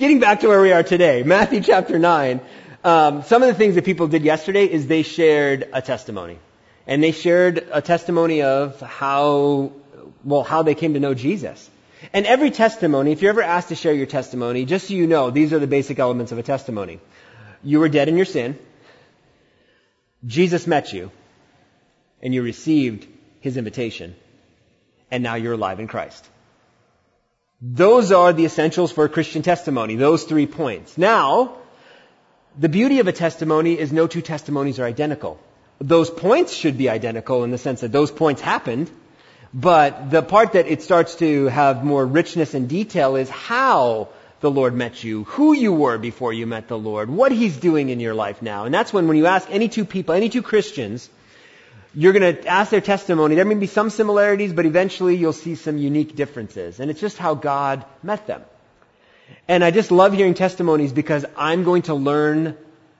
getting back to where we are today, Matthew chapter 9, um, some of the things that people did yesterday is they shared a testimony. And they shared a testimony of how, well, how they came to know Jesus. And every testimony, if you're ever asked to share your testimony, just so you know, these are the basic elements of a testimony. You were dead in your sin. Jesus met you. And you received his invitation. And now you're alive in Christ. Those are the essentials for a Christian testimony, those three points. Now, the beauty of a testimony is no two testimonies are identical. Those points should be identical in the sense that those points happened, but the part that it starts to have more richness and detail is how the Lord met you, who you were before you met the Lord, what He's doing in your life now. And that's when, when you ask any two people, any two Christians, you're going to ask their testimony. There may be some similarities, but eventually you'll see some unique differences. And it's just how God met them. And I just love hearing testimonies because I'm going to learn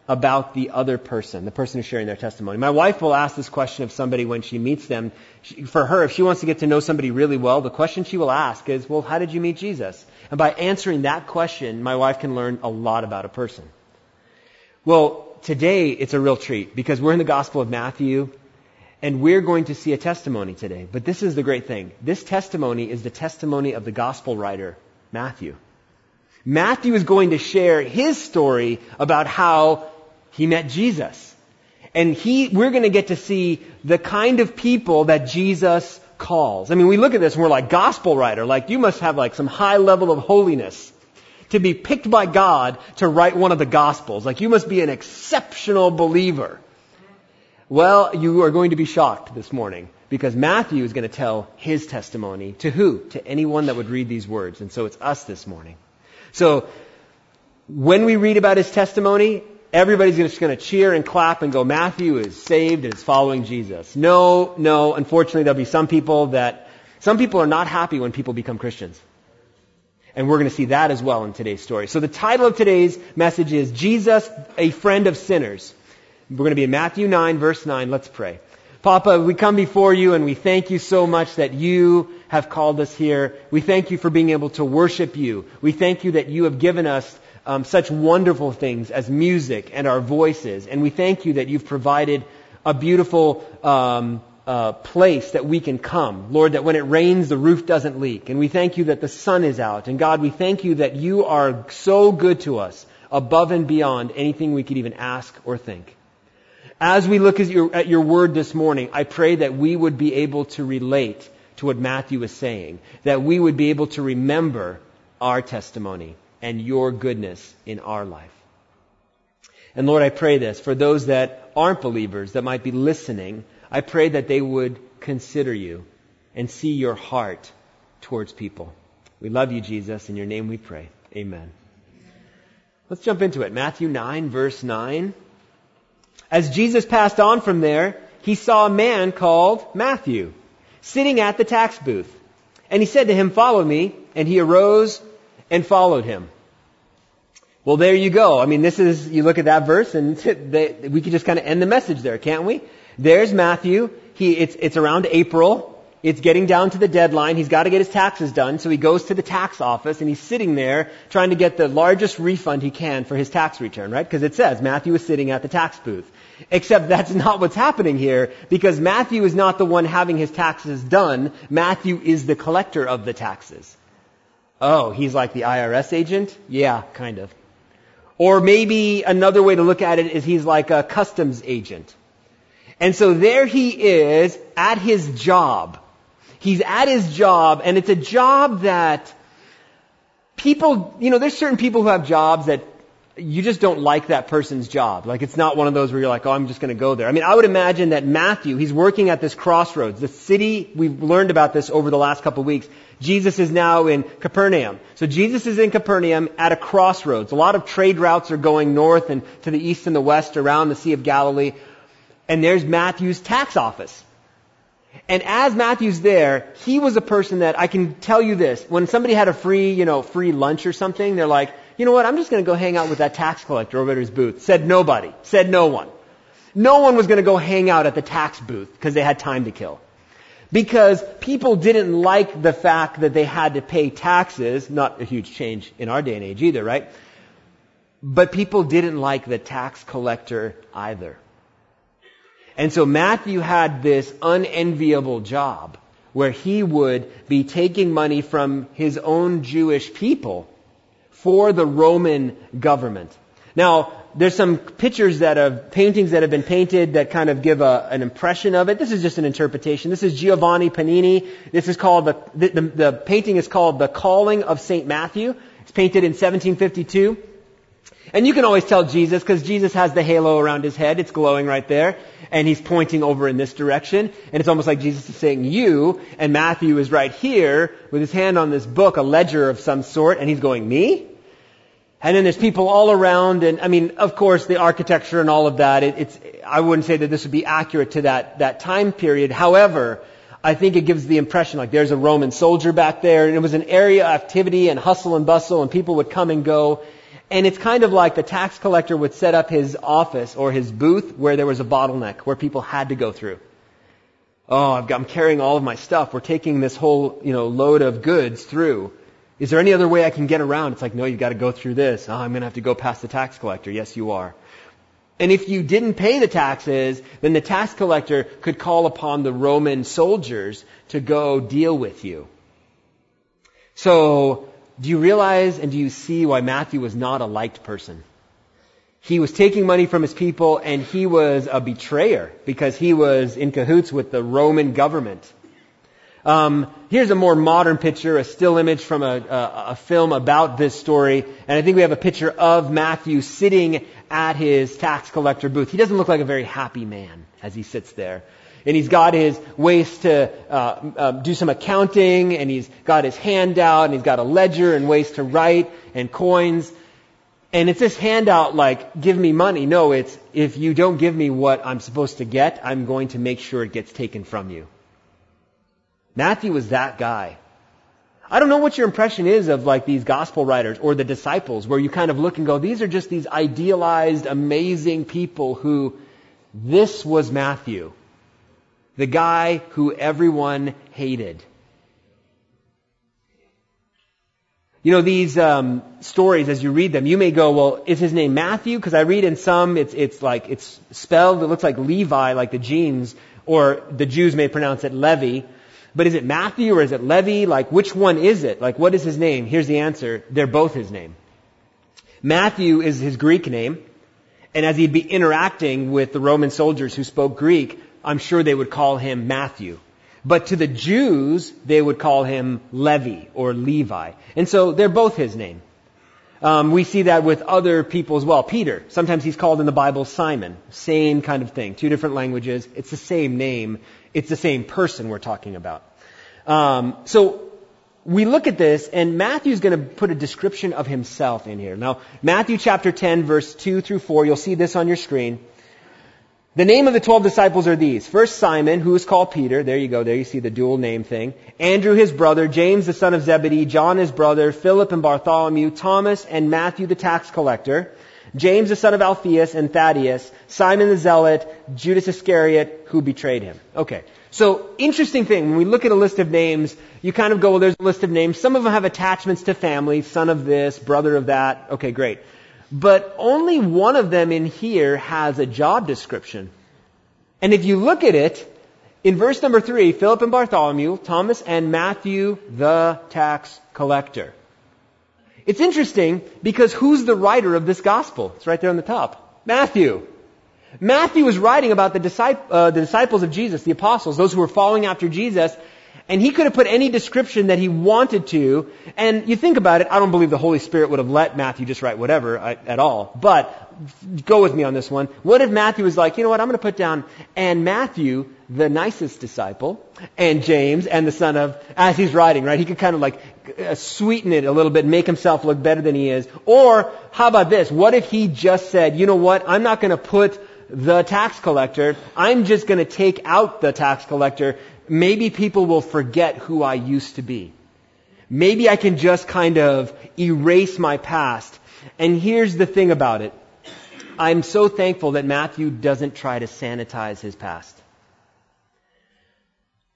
about the other person, the person who's sharing their testimony. My wife will ask this question of somebody when she meets them. She, for her, if she wants to get to know somebody really well, the question she will ask is, well, how did you meet Jesus? And by answering that question, my wife can learn a lot about a person. Well, today it's a real treat because we're in the Gospel of Matthew and we're going to see a testimony today. But this is the great thing. This testimony is the testimony of the gospel writer, Matthew. Matthew is going to share his story about how he met Jesus. And he, we're going to get to see the kind of people that Jesus calls. I mean, we look at this and we're like, gospel writer, like you must have like some high level of holiness to be picked by God to write one of the gospels. Like you must be an exceptional believer. Well, you are going to be shocked this morning because Matthew is going to tell his testimony to who? To anyone that would read these words. And so it's us this morning. So when we read about his testimony, everybody's just going to cheer and clap and go, Matthew is saved and is following Jesus. No, no, unfortunately there'll be some people that, some people are not happy when people become Christians. And we're going to see that as well in today's story. So the title of today's message is Jesus, a friend of sinners. We're going to be in Matthew 9, verse 9. Let's pray. Papa, we come before you and we thank you so much that you have called us here. We thank you for being able to worship you. We thank you that you have given us um, such wonderful things as music and our voices. And we thank you that you've provided a beautiful um, uh, place that we can come. Lord, that when it rains, the roof doesn't leak. And we thank you that the sun is out. And God, we thank you that you are so good to us above and beyond anything we could even ask or think. As we look at your, at your word this morning, I pray that we would be able to relate to what Matthew is saying, that we would be able to remember our testimony and your goodness in our life. And Lord, I pray this for those that aren't believers that might be listening. I pray that they would consider you and see your heart towards people. We love you, Jesus. In your name we pray. Amen. Let's jump into it. Matthew 9, verse 9. As Jesus passed on from there, he saw a man called Matthew sitting at the tax booth. And he said to him, follow me. And he arose and followed him. Well, there you go. I mean, this is, you look at that verse and they, we could just kind of end the message there, can't we? There's Matthew. He, it's, it's around April. It's getting down to the deadline. He's got to get his taxes done. So he goes to the tax office and he's sitting there trying to get the largest refund he can for his tax return, right? Because it says Matthew is sitting at the tax booth. Except that's not what's happening here because Matthew is not the one having his taxes done. Matthew is the collector of the taxes. Oh, he's like the IRS agent? Yeah, kind of. Or maybe another way to look at it is he's like a customs agent. And so there he is at his job. He's at his job and it's a job that people, you know, there's certain people who have jobs that you just don't like that person's job. Like it's not one of those where you're like, oh, I'm just going to go there. I mean, I would imagine that Matthew, he's working at this crossroads. The city, we've learned about this over the last couple of weeks. Jesus is now in Capernaum. So Jesus is in Capernaum at a crossroads. A lot of trade routes are going north and to the east and the west around the Sea of Galilee. And there's Matthew's tax office. And as Matthew's there, he was a person that I can tell you this. When somebody had a free, you know, free lunch or something, they're like, you know what, I'm just going to go hang out with that tax collector over at his booth. Said nobody. Said no one. No one was going to go hang out at the tax booth because they had time to kill. Because people didn't like the fact that they had to pay taxes, not a huge change in our day and age either, right? But people didn't like the tax collector either. And so Matthew had this unenviable job where he would be taking money from his own Jewish people for the Roman government. Now, there's some pictures that have, paintings that have been painted that kind of give a, an impression of it. This is just an interpretation. This is Giovanni Panini. This is called, the, the, the painting is called The Calling of St. Matthew. It's painted in 1752. And you can always tell Jesus because Jesus has the halo around his head. It's glowing right there. And he's pointing over in this direction. And it's almost like Jesus is saying you. And Matthew is right here with his hand on this book, a ledger of some sort. And he's going, me? And then there's people all around. And I mean, of course, the architecture and all of that. It, it's, I wouldn't say that this would be accurate to that, that time period. However, I think it gives the impression like there's a Roman soldier back there. And it was an area of activity and hustle and bustle. And people would come and go. And it's kind of like the tax collector would set up his office or his booth where there was a bottleneck where people had to go through. Oh, I've got, I'm carrying all of my stuff. We're taking this whole, you know, load of goods through. Is there any other way I can get around? It's like, no, you've got to go through this. Oh, I'm going to have to go past the tax collector. Yes, you are. And if you didn't pay the taxes, then the tax collector could call upon the Roman soldiers to go deal with you. So do you realize and do you see why Matthew was not a liked person? He was taking money from his people and he was a betrayer because he was in cahoots with the Roman government. Um, here's a more modern picture, a still image from a, a, a, film about this story, and I think we have a picture of Matthew sitting at his tax collector booth. He doesn't look like a very happy man as he sits there. And he's got his ways to uh, uh, do some accounting, and he's got his handout, and he's got a ledger and ways to write and coins. And it's this handout like, give me money. No, it's, if you don't give me what I'm supposed to get, I'm going to make sure it gets taken from you. Matthew was that guy. I don't know what your impression is of like these gospel writers or the disciples where you kind of look and go, these are just these idealized, amazing people who, this was Matthew the guy who everyone hated. You know, these um, stories, as you read them, you may go, well, is his name Matthew? Because I read in some, it's, it's like, it's spelled, it looks like Levi, like the jeans, or the Jews may pronounce it Levi. But is it Matthew or is it Levi? Like, which one is it? Like, what is his name? Here's the answer. They're both his name. Matthew is his Greek name. And as he'd be interacting with the Roman soldiers who spoke Greek, I'm sure they would call him Matthew. But to the Jews, they would call him Levi or Levi. And so they're both his name. Um, we see that with other people as well. Peter, sometimes he's called in the Bible Simon. Same kind of thing. Two different languages. It's the same name. It's the same person we're talking about. Um, so we look at this, and Matthew's going to put a description of himself in here. Now, Matthew chapter 10, verse 2 through 4, you'll see this on your screen. The name of the twelve disciples are these. First Simon, who is called Peter. There you go. There you see the dual name thing. Andrew, his brother. James, the son of Zebedee. John, his brother. Philip and Bartholomew. Thomas and Matthew, the tax collector. James, the son of Alphaeus and Thaddeus. Simon the zealot. Judas Iscariot, who betrayed him. Okay. So, interesting thing. When we look at a list of names, you kind of go, well, there's a list of names. Some of them have attachments to family. Son of this, brother of that. Okay, great. But only one of them in here has a job description. And if you look at it, in verse number three, Philip and Bartholomew, Thomas and Matthew the tax collector. It's interesting because who's the writer of this gospel? It's right there on the top. Matthew. Matthew is writing about the, uh, the disciples of Jesus, the apostles, those who were following after Jesus, and he could have put any description that he wanted to. And you think about it, I don't believe the Holy Spirit would have let Matthew just write whatever at all. But go with me on this one. What if Matthew was like, you know what, I'm going to put down, and Matthew, the nicest disciple, and James, and the son of, as he's writing, right? He could kind of like uh, sweeten it a little bit, make himself look better than he is. Or, how about this? What if he just said, you know what, I'm not going to put the tax collector. I'm just going to take out the tax collector maybe people will forget who I used to be. Maybe I can just kind of erase my past. And here's the thing about it. I'm so thankful that Matthew doesn't try to sanitize his past.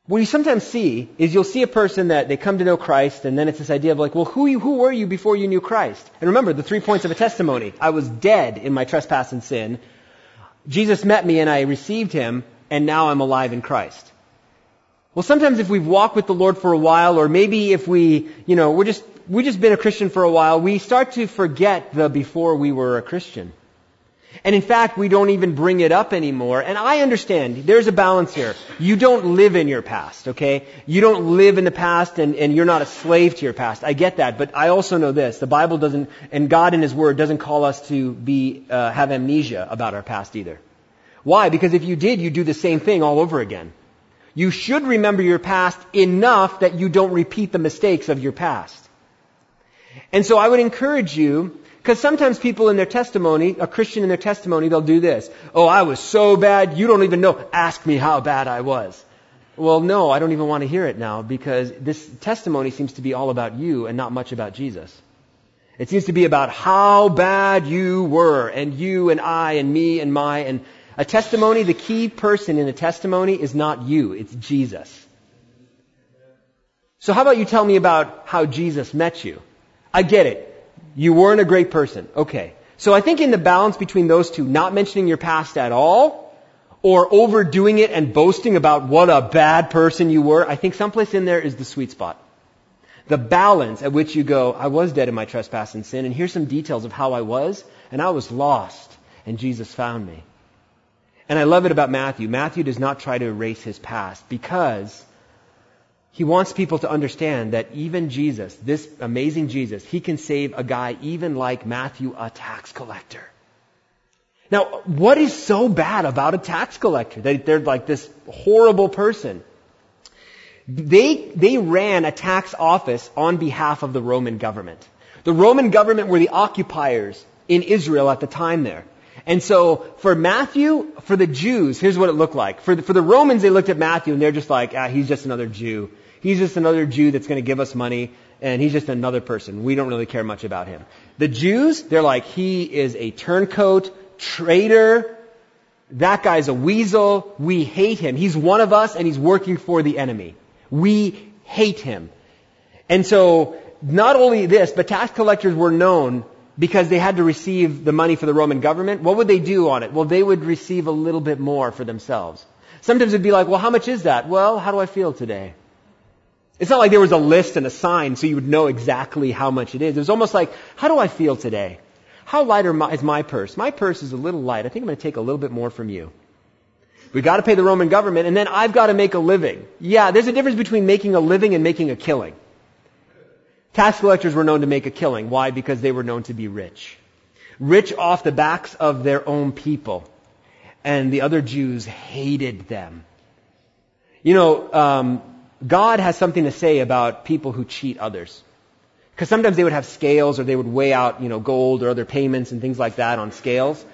what you sometimes see is you'll see a person that they come to know Christ, and then it's this idea of like, well, who, you, who were you before you knew Christ? And remember the three points of a testimony. I was dead in my trespass and sin. Jesus met me and I received him, and now I'm alive in Christ. Well, sometimes if we've walked with the Lord for a while, or maybe if we, you know, we're just, we've just been a Christian for a while, we start to forget the before we were a Christian. And in fact, we don't even bring it up anymore. And I understand, there's a balance here. You don't live in your past, okay? You don't live in the past and, and you're not a slave to your past. I get that, but I also know this. The Bible doesn't, and God in His Word doesn't call us to be, uh, have amnesia about our past either. Why? Because if you did, you'd do the same thing all over again. You should remember your past enough that you don't repeat the mistakes of your past. And so I would encourage you because sometimes people in their testimony, a Christian in their testimony, they'll do this. Oh, I was so bad, you don't even know. Ask me how bad I was. Well, no, I don't even want to hear it now because this testimony seems to be all about you and not much about Jesus. It seems to be about how bad you were and you and I and me and my and a testimony, the key person in a testimony is not you, it's Jesus. So how about you tell me about how Jesus met you? I get it. You weren't a great person. Okay. So I think in the balance between those two, not mentioning your past at all, or overdoing it and boasting about what a bad person you were, I think someplace in there is the sweet spot. The balance at which you go, I was dead in my trespass and sin, and here's some details of how I was, and I was lost, and Jesus found me. And I love it about Matthew. Matthew does not try to erase his past because he wants people to understand that even Jesus, this amazing Jesus, he can save a guy even like Matthew, a tax collector. Now, what is so bad about a tax collector? That they're like this horrible person. They, they ran a tax office on behalf of the Roman government. The Roman government were the occupiers in Israel at the time there. And so for Matthew, for the Jews, here's what it looked like. For the, for the Romans, they looked at Matthew and they're just like, ah, he's just another Jew. He's just another Jew that's going to give us money, and he's just another person. We don't really care much about him. The Jews, they're like, he is a turncoat, traitor. That guy's a weasel. We hate him. He's one of us, and he's working for the enemy. We hate him. And so, not only this, but tax collectors were known because they had to receive the money for the Roman government. What would they do on it? Well, they would receive a little bit more for themselves. Sometimes it'd be like, well, how much is that? Well, how do I feel today? It's not like there was a list and a sign so you would know exactly how much it is. It was almost like, how do I feel today? How light is my purse? My purse is a little light. I think I'm going to take a little bit more from you. We've got to pay the Roman government, and then I've got to make a living. Yeah, there's a difference between making a living and making a killing. Tax collectors were known to make a killing. Why? Because they were known to be rich. Rich off the backs of their own people. And the other Jews hated them. You know, um, God has something to say about people who cheat others. Because sometimes they would have scales or they would weigh out, you know, gold or other payments and things like that on scales.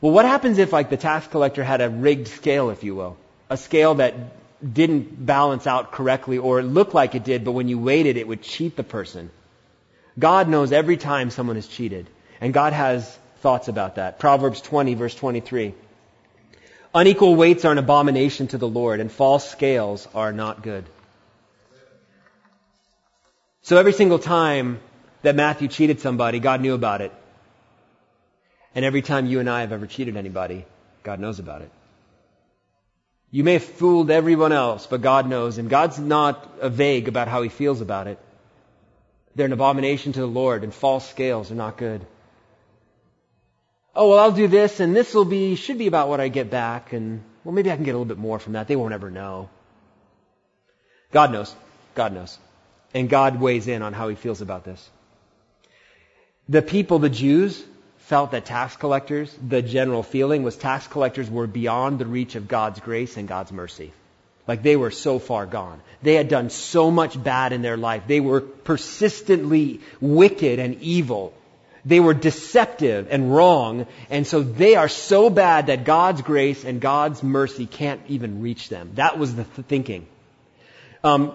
Well, what happens if like the tax collector had a rigged scale, if you will? A scale that didn't balance out correctly or it looked like it did, but when you it, it would cheat the person. God knows every time someone is cheated. And God has thoughts about that. Proverbs 20 verse 23. Unequal weights are an abomination to the Lord and false scales are not good. So every single time that Matthew cheated somebody, God knew about it. And every time you and I have ever cheated anybody, God knows about it. You may have fooled everyone else, but God knows, and God's not uh, vague about how he feels about it. They're an abomination to the Lord, and false scales are not good. Oh, well, I'll do this, and this will be, should be about what I get back, and, well, maybe I can get a little bit more from that. They won't ever know. God knows. God knows. And God weighs in on how he feels about this. The people, the Jews, felt that tax collectors, the general feeling was tax collectors were beyond the reach of God's grace and God's mercy. Like they were so far gone. They had done so much bad in their life. They were persistently wicked and evil. They were deceptive and wrong. And so they are so bad that God's grace and God's mercy can't even reach them. That was the th- thinking. Um,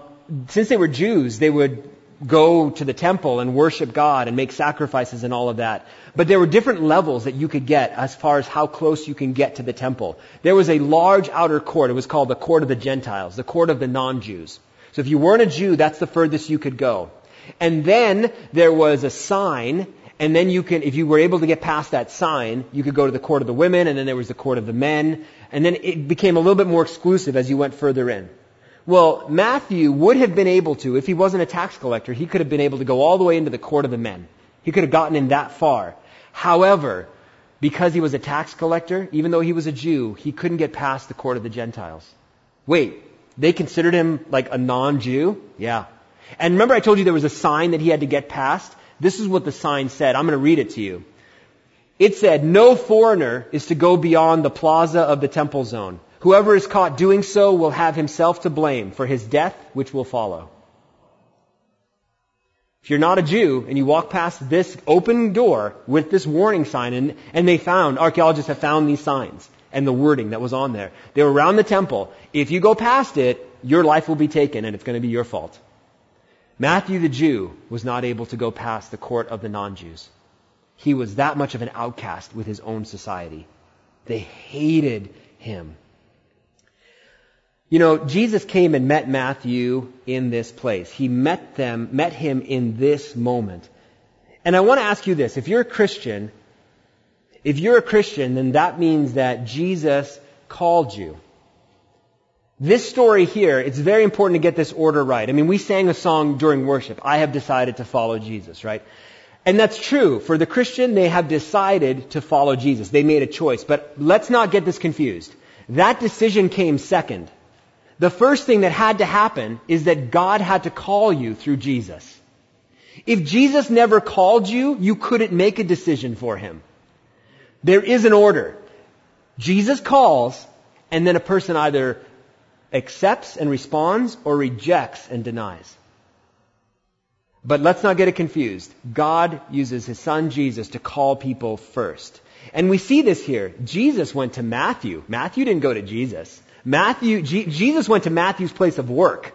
since they were Jews, they would go to the temple and worship God and make sacrifices and all of that. But there were different levels that you could get as far as how close you can get to the temple. There was a large outer court. It was called the court of the Gentiles, the court of the non-Jews. So if you weren't a Jew, that's the furthest you could go. And then there was a sign, and then you can, if you were able to get past that sign, you could go to the court of the women, and then there was the court of the men, and then it became a little bit more exclusive as you went further in. Well, Matthew would have been able to, if he wasn't a tax collector, he could have been able to go all the way into the court of the men. He could have gotten in that far. However, because he was a tax collector, even though he was a Jew, he couldn't get past the court of the Gentiles. Wait, they considered him like a non-Jew? Yeah. And remember I told you there was a sign that he had to get past? This is what the sign said. I'm going to read it to you. It said, no foreigner is to go beyond the plaza of the temple zone. Whoever is caught doing so will have himself to blame for his death, which will follow. If you're not a Jew and you walk past this open door with this warning sign, and, and they found, archaeologists have found these signs and the wording that was on there. They were around the temple. If you go past it, your life will be taken and it's going to be your fault. Matthew the Jew was not able to go past the court of the non-Jews. He was that much of an outcast with his own society. They hated him. You know, Jesus came and met Matthew in this place. He met them, met him in this moment. And I want to ask you this. If you're a Christian, if you're a Christian, then that means that Jesus called you. This story here, it's very important to get this order right. I mean, we sang a song during worship. I have decided to follow Jesus, right? And that's true. For the Christian, they have decided to follow Jesus. They made a choice. But let's not get this confused. That decision came second the first thing that had to happen is that God had to call you through Jesus. If Jesus never called you, you couldn't make a decision for him. There is an order. Jesus calls, and then a person either accepts and responds or rejects and denies. But let's not get it confused. God uses his son Jesus to call people first. And we see this here. Jesus went to Matthew. Matthew didn't go to Jesus. Matthew, G- Jesus went to Matthew's place of work.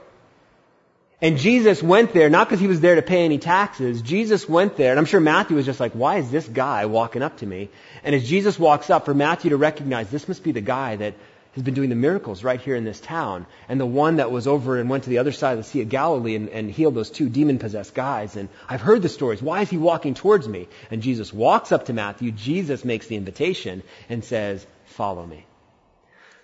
And Jesus went there, not because he was there to pay any taxes. Jesus went there, and I'm sure Matthew was just like, why is this guy walking up to me? And as Jesus walks up, for Matthew to recognize this must be the guy that has been doing the miracles right here in this town, and the one that was over and went to the other side of the Sea of Galilee and, and healed those two demon-possessed guys. And I've heard the stories. Why is he walking towards me? And Jesus walks up to Matthew. Jesus makes the invitation and says, follow me.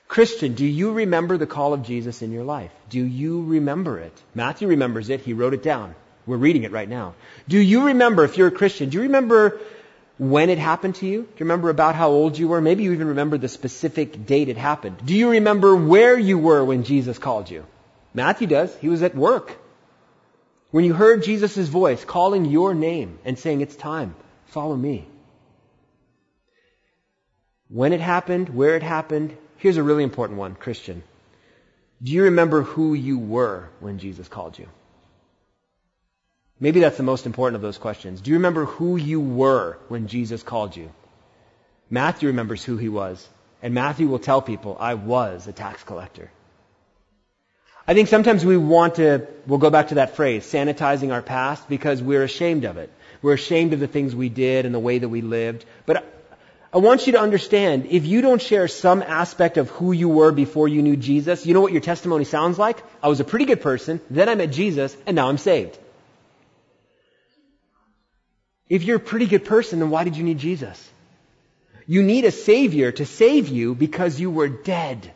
Christian, do you remember the call of Jesus in your life? Do you remember it? Matthew remembers it. He wrote it down. We're reading it right now. Do you remember, if you're a Christian, do you remember when it happened to you? Do you remember about how old you were? Maybe you even remember the specific date it happened. Do you remember where you were when Jesus called you? Matthew does. He was at work. When you heard Jesus' voice calling your name and saying, it's time, follow me. When it happened, where it happened, Here's a really important one, Christian. Do you remember who you were when Jesus called you? Maybe that's the most important of those questions. Do you remember who you were when Jesus called you? Matthew remembers who he was. And Matthew will tell people, I was a tax collector. I think sometimes we want to, we'll go back to that phrase, sanitizing our past because we're ashamed of it. We're ashamed of the things we did and the way that we lived. But I want you to understand, if you don't share some aspect of who you were before you knew Jesus, you know what your testimony sounds like? I was a pretty good person, then I met Jesus, and now I'm saved. If you're a pretty good person, then why did you need Jesus? You need a Savior to save you because you were dead.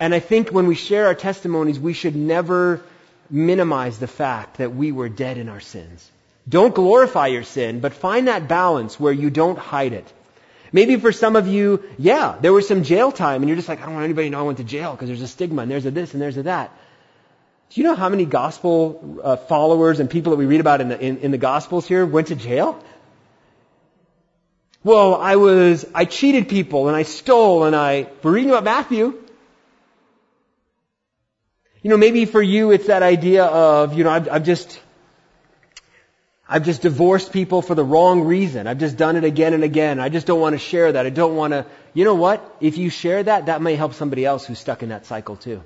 And I think when we share our testimonies, we should never minimize the fact that we were dead in our sins. Don't glorify your sin, but find that balance where you don't hide it. Maybe for some of you, yeah, there was some jail time and you're just like, I don't want anybody to know I went to jail because there's a stigma and there's a this and there's a that. Do you know how many gospel uh, followers and people that we read about in the, in, in the gospels here went to jail? Well, I was, I cheated people and I stole and I, we're reading about Matthew. You know, maybe for you it's that idea of, you know, I've, I've just, I've just divorced people for the wrong reason. I've just done it again and again. I just don't want to share that. I don't want to, you know what? If you share that, that may help somebody else who's stuck in that cycle too.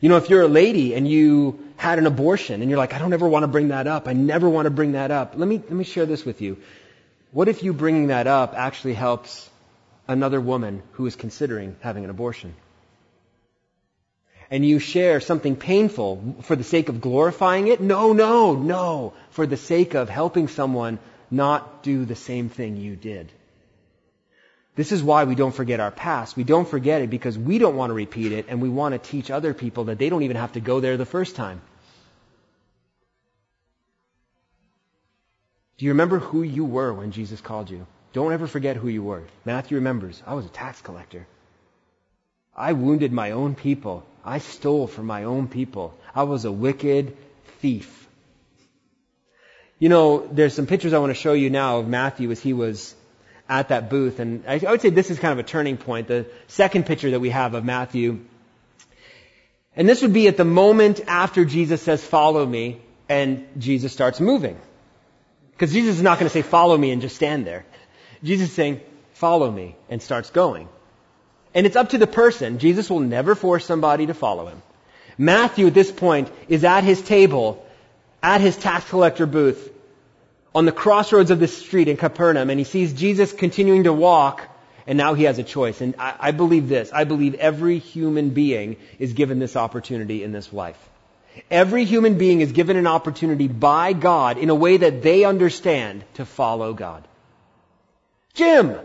You know, if you're a lady and you had an abortion and you're like, I don't ever want to bring that up. I never want to bring that up. Let me, let me share this with you. What if you bringing that up actually helps another woman who is considering having an abortion? And you share something painful for the sake of glorifying it? No, no, no. For the sake of helping someone not do the same thing you did. This is why we don't forget our past. We don't forget it because we don't want to repeat it and we want to teach other people that they don't even have to go there the first time. Do you remember who you were when Jesus called you? Don't ever forget who you were. Matthew remembers, I was a tax collector. I wounded my own people. I stole from my own people. I was a wicked thief. You know, there's some pictures I want to show you now of Matthew as he was at that booth. And I, would say this is kind of a turning point. The second picture that we have of Matthew. And this would be at the moment after Jesus says, follow me, and Jesus starts moving. Because Jesus is not going to say, follow me and just stand there. Jesus is saying, follow me and starts going. And it's up to the person. Jesus will never force somebody to follow him. Matthew at this point is at his table, at his tax collector booth, on the crossroads of the street in Capernaum, and he sees Jesus continuing to walk, and now he has a choice. And I, I believe this. I believe every human being is given this opportunity in this life. Every human being is given an opportunity by God in a way that they understand to follow God. Jim,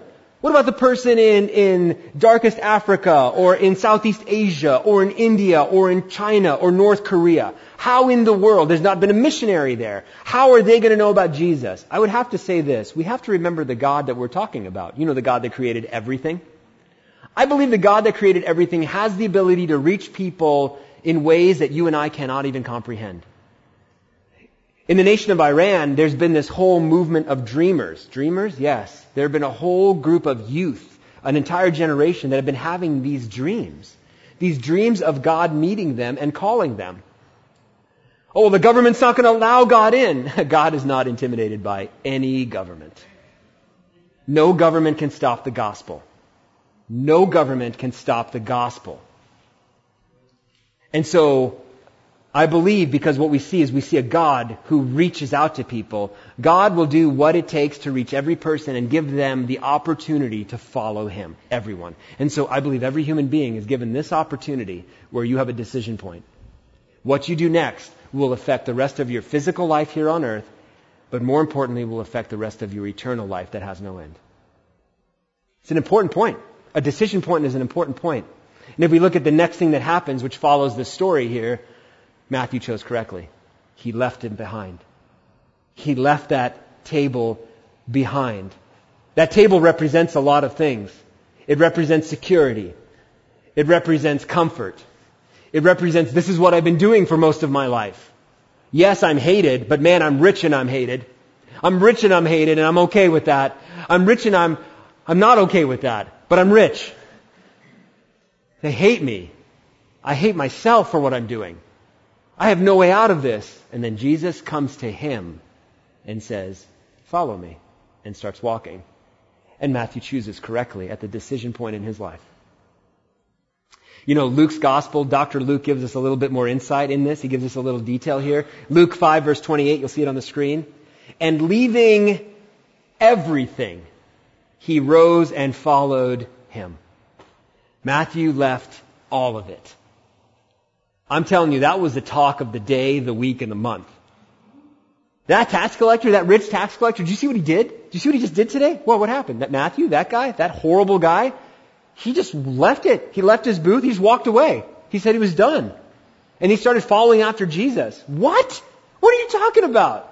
what about the person in, in darkest Africa or in Southeast Asia or in India or in China or North Korea? How in the world? There's not been a missionary there. How are they going to know about Jesus? I would have to say this. We have to remember the God that we're talking about. You know the God that created everything? I believe the God that created everything has the ability to reach people in ways that you and I cannot even comprehend. In the nation of Iran, there's been this whole movement of dreamers. Dreamers? Yes. There have been a whole group of youth, an entire generation that have been having these dreams. These dreams of God meeting them and calling them. Oh, the government's not going to allow God in. God is not intimidated by any government. No government can stop the gospel. No government can stop the gospel. And so, I believe because what we see is we see a God who reaches out to people. God will do what it takes to reach every person and give them the opportunity to follow Him. Everyone. And so I believe every human being is given this opportunity where you have a decision point. What you do next will affect the rest of your physical life here on earth, but more importantly will affect the rest of your eternal life that has no end. It's an important point. A decision point is an important point. And if we look at the next thing that happens, which follows this story here, Matthew chose correctly. He left him behind. He left that table behind. That table represents a lot of things. It represents security. It represents comfort. It represents this is what I've been doing for most of my life. Yes, I'm hated, but man, I'm rich and I'm hated. I'm rich and I'm hated and I'm okay with that. I'm rich and I'm, I'm not okay with that, but I'm rich. They hate me. I hate myself for what I'm doing. I have no way out of this. And then Jesus comes to him and says, follow me, and starts walking. And Matthew chooses correctly at the decision point in his life. You know, Luke's gospel, Dr. Luke gives us a little bit more insight in this. He gives us a little detail here. Luke 5 verse 28, you'll see it on the screen. And leaving everything, he rose and followed him. Matthew left all of it. I'm telling you, that was the talk of the day, the week, and the month. That tax collector, that rich tax collector, did you see what he did? Did you see what he just did today? Well, what happened? That Matthew, that guy, that horrible guy, he just left it. He left his booth, he just walked away. He said he was done. And he started following after Jesus. What? What are you talking about?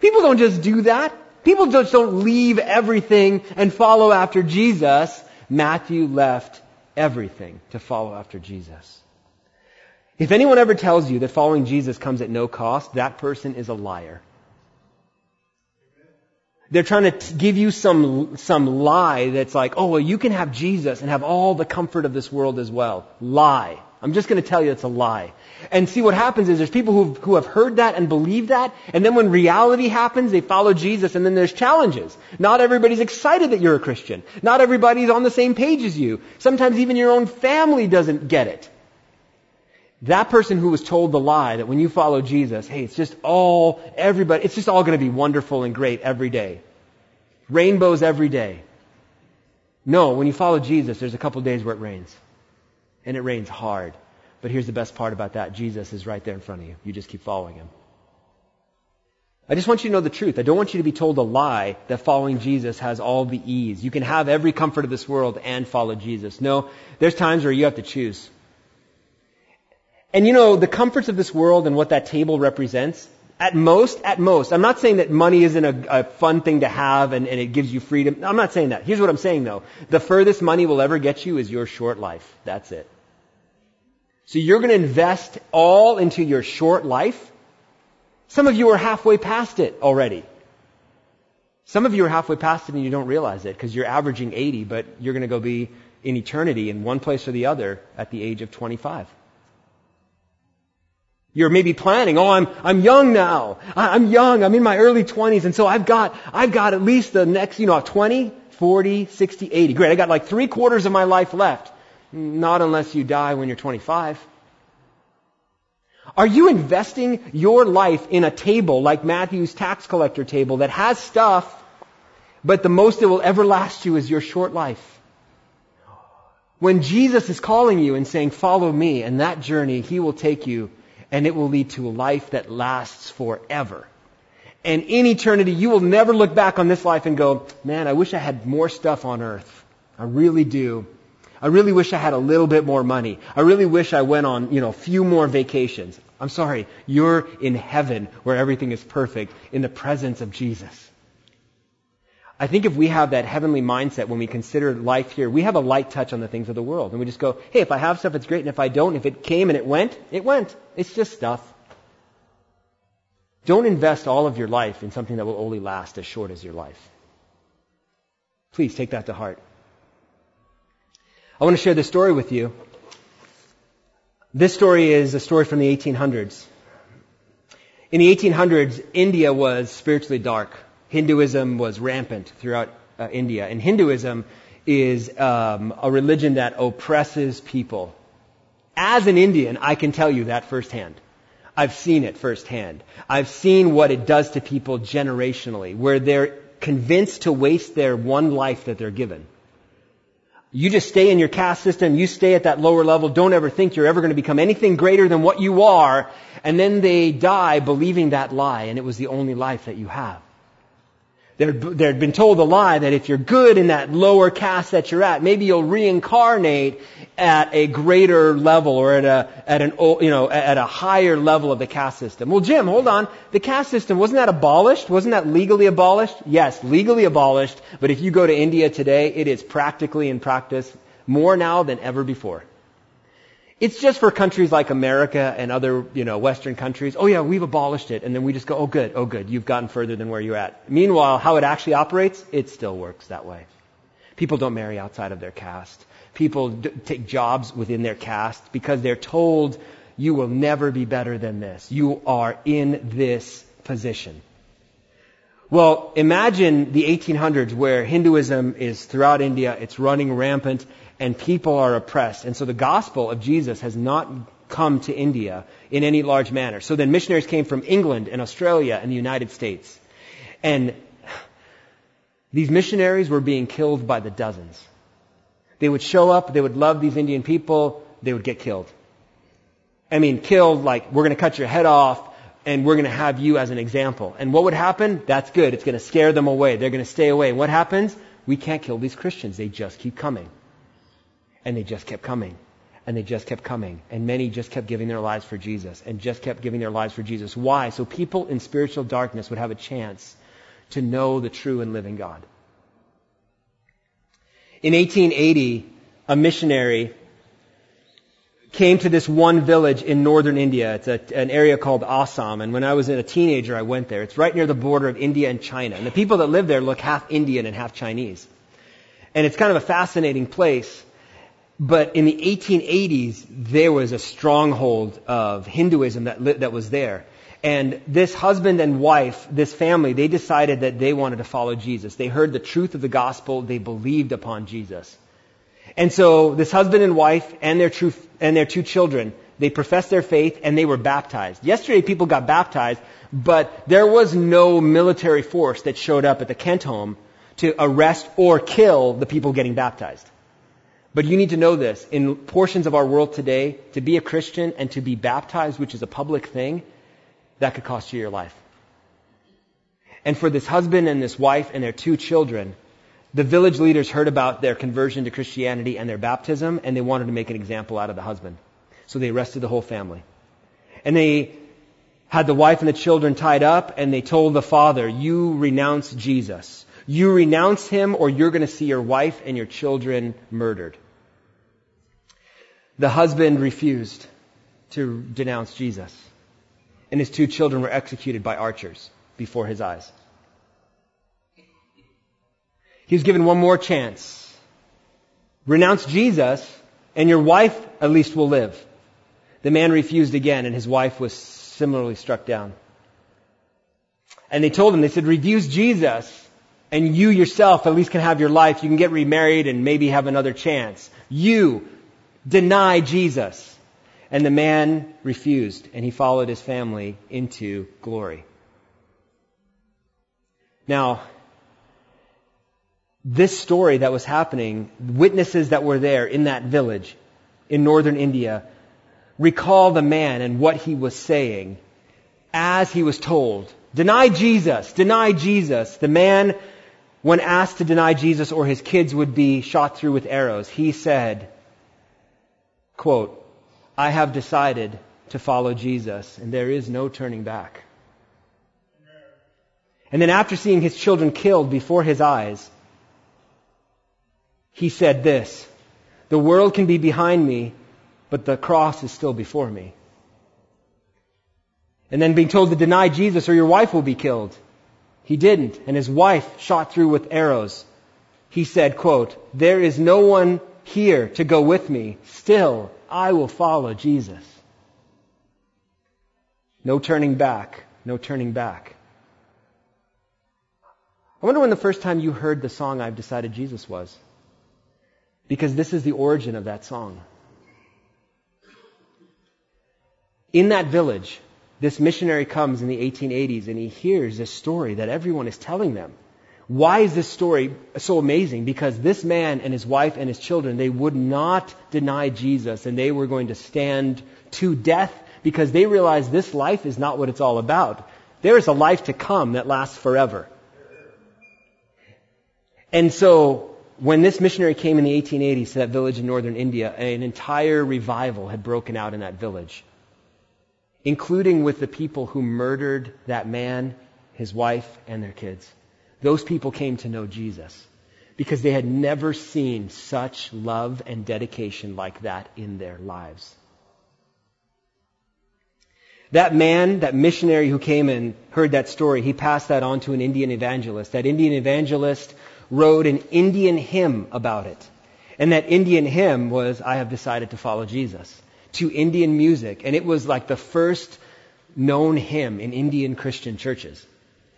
People don't just do that. People just don't leave everything and follow after Jesus. Matthew left everything to follow after Jesus. If anyone ever tells you that following Jesus comes at no cost, that person is a liar. They're trying to give you some, some lie that's like, oh, well, you can have Jesus and have all the comfort of this world as well. Lie. I'm just going to tell you it's a lie. And see what happens is there's people who who have heard that and believe that, and then when reality happens, they follow Jesus, and then there's challenges. Not everybody's excited that you're a Christian. Not everybody's on the same page as you. Sometimes even your own family doesn't get it. That person who was told the lie that when you follow Jesus, hey, it's just all, everybody, it's just all going to be wonderful and great every day. Rainbows every day. No, when you follow Jesus, there's a couple days where it rains. And it rains hard. But here's the best part about that. Jesus is right there in front of you. You just keep following him. I just want you to know the truth. I don't want you to be told a lie that following Jesus has all the ease. You can have every comfort of this world and follow Jesus. No, there's times where you have to choose. And you know, the comforts of this world and what that table represents, at most, at most, I'm not saying that money isn't a, a fun thing to have and, and, it gives you freedom. I'm not saying that. Here's what I'm saying though. The furthest money will ever get you is your short life. That's it. So you're going to invest all into your short life. Some of you are halfway past it already. Some of you are halfway past it and you don't realize it because you're averaging 80, but you're going to go be in eternity in one place or the other at the age of 25. You're maybe planning, oh, I'm, I'm young now. I'm young. I'm in my early 20s. And so I've got, I've got at least the next, you know, 20, 40, 60, 80. Great. I got like three quarters of my life left. Not unless you die when you're 25. Are you investing your life in a table like Matthew's tax collector table that has stuff, but the most it will ever last you is your short life? When Jesus is calling you and saying, follow me, and that journey, He will take you and it will lead to a life that lasts forever. And in eternity, you will never look back on this life and go, man, I wish I had more stuff on earth. I really do. I really wish I had a little bit more money. I really wish I went on, you know, a few more vacations. I'm sorry. You're in heaven where everything is perfect in the presence of Jesus. I think if we have that heavenly mindset when we consider life here, we have a light touch on the things of the world. And we just go, hey, if I have stuff, it's great. And if I don't, if it came and it went, it went. It's just stuff. Don't invest all of your life in something that will only last as short as your life. Please take that to heart. I want to share this story with you. This story is a story from the 1800s. In the 1800s, India was spiritually dark. Hinduism was rampant throughout uh, India. And Hinduism is um, a religion that oppresses people. As an Indian, I can tell you that firsthand. I've seen it firsthand. I've seen what it does to people generationally, where they're convinced to waste their one life that they're given. You just stay in your caste system, you stay at that lower level, don't ever think you're ever going to become anything greater than what you are, and then they die believing that lie, and it was the only life that you have. They'd been told a lie that if you're good in that lower caste that you're at, maybe you'll reincarnate at a greater level or at a, at an, you know, at a higher level of the caste system. Well, Jim, hold on. The caste system, wasn't that abolished? Wasn't that legally abolished? Yes, legally abolished. But if you go to India today, it is practically in practice more now than ever before. It's just for countries like America and other, you know, Western countries. Oh yeah, we've abolished it. And then we just go, oh good, oh good, you've gotten further than where you're at. Meanwhile, how it actually operates, it still works that way. People don't marry outside of their caste. People d- take jobs within their caste because they're told you will never be better than this. You are in this position. Well, imagine the 1800s where Hinduism is throughout India, it's running rampant, and people are oppressed. And so the gospel of Jesus has not come to India in any large manner. So then missionaries came from England and Australia and the United States. And these missionaries were being killed by the dozens. They would show up, they would love these Indian people, they would get killed. I mean, killed like, we're going to cut your head off, and we're going to have you as an example. And what would happen? That's good. It's going to scare them away. They're going to stay away. What happens? We can't kill these Christians. They just keep coming. And they just kept coming. And they just kept coming. And many just kept giving their lives for Jesus and just kept giving their lives for Jesus. Why? So people in spiritual darkness would have a chance to know the true and living God. In 1880, a missionary came to this one village in northern India. It's a, an area called Assam. And when I was a teenager, I went there. It's right near the border of India and China. And the people that live there look half Indian and half Chinese. And it's kind of a fascinating place. But in the 1880s, there was a stronghold of Hinduism that, that was there. And this husband and wife, this family, they decided that they wanted to follow Jesus. They heard the truth of the gospel. They believed upon Jesus. And so this husband and wife and their, true, and their two children, they professed their faith, and they were baptized. Yesterday people got baptized, but there was no military force that showed up at the Kent home to arrest or kill the people getting baptized. But you need to know this. In portions of our world today, to be a Christian and to be baptized, which is a public thing, that could cost you your life. And for this husband and this wife and their two children, the village leaders heard about their conversion to Christianity and their baptism, and they wanted to make an example out of the husband. So they arrested the whole family. And they had the wife and the children tied up, and they told the father, You renounce Jesus. You renounce him, or you're going to see your wife and your children murdered. The husband refused to denounce Jesus, and his two children were executed by archers before his eyes. He was given one more chance. Renounce Jesus, and your wife at least will live. The man refused again, and his wife was similarly struck down. And they told him, they said, refuse Jesus, and you yourself at least can have your life. You can get remarried and maybe have another chance. You deny Jesus. And the man refused, and he followed his family into glory. Now, this story that was happening, witnesses that were there in that village in northern India, recall the man and what he was saying as he was told. Deny Jesus, deny Jesus. The man, when asked to deny Jesus or his kids would be shot through with arrows, he said, quote, I have decided to follow Jesus and there is no turning back. And then after seeing his children killed before his eyes, he said this, the world can be behind me, but the cross is still before me. And then being told to deny Jesus or your wife will be killed. He didn't, and his wife shot through with arrows. He said, quote, there is no one here to go with me. Still, I will follow Jesus. No turning back. No turning back. I wonder when the first time you heard the song I've Decided Jesus was. Because this is the origin of that song. In that village, this missionary comes in the 1880s and he hears this story that everyone is telling them. Why is this story so amazing? Because this man and his wife and his children, they would not deny Jesus and they were going to stand to death because they realized this life is not what it's all about. There is a life to come that lasts forever. And so when this missionary came in the 1880s to that village in northern India, an entire revival had broken out in that village, including with the people who murdered that man, his wife, and their kids. Those people came to know Jesus because they had never seen such love and dedication like that in their lives. That man, that missionary who came and heard that story, he passed that on to an Indian evangelist. That Indian evangelist wrote an Indian hymn about it. And that Indian hymn was, I have decided to follow Jesus, to Indian music. And it was like the first known hymn in Indian Christian churches.